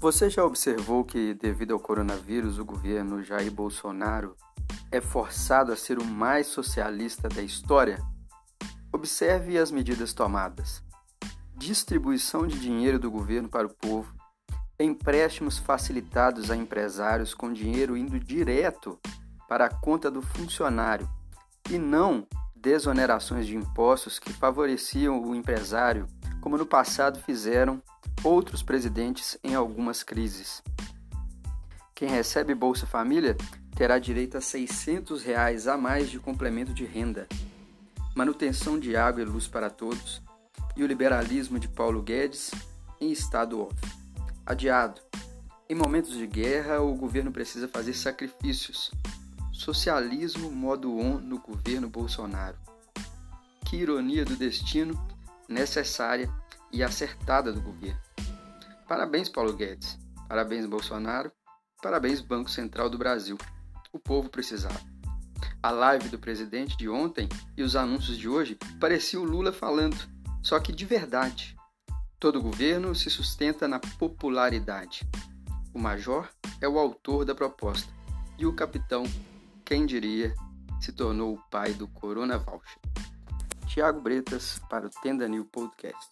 Você já observou que, devido ao coronavírus, o governo Jair Bolsonaro é forçado a ser o mais socialista da história? Observe as medidas tomadas: distribuição de dinheiro do governo para o povo, empréstimos facilitados a empresários com dinheiro indo direto para a conta do funcionário e não desonerações de impostos que favoreciam o empresário, como no passado fizeram outros presidentes em algumas crises. Quem recebe Bolsa Família terá direito a 600 reais a mais de complemento de renda, manutenção de água e luz para todos e o liberalismo de Paulo Guedes em estado off. Adiado. Em momentos de guerra, o governo precisa fazer sacrifícios. Socialismo modo on no governo Bolsonaro. Que ironia do destino necessária e acertada do governo. Parabéns, Paulo Guedes. Parabéns, Bolsonaro. Parabéns, Banco Central do Brasil. O povo precisava. A live do presidente de ontem e os anúncios de hoje pareciam Lula falando, só que de verdade. Todo governo se sustenta na popularidade. O major é o autor da proposta e o capitão, quem diria, se tornou o pai do Corona Voucher. Tiago Bretas para o Tenda New Podcast.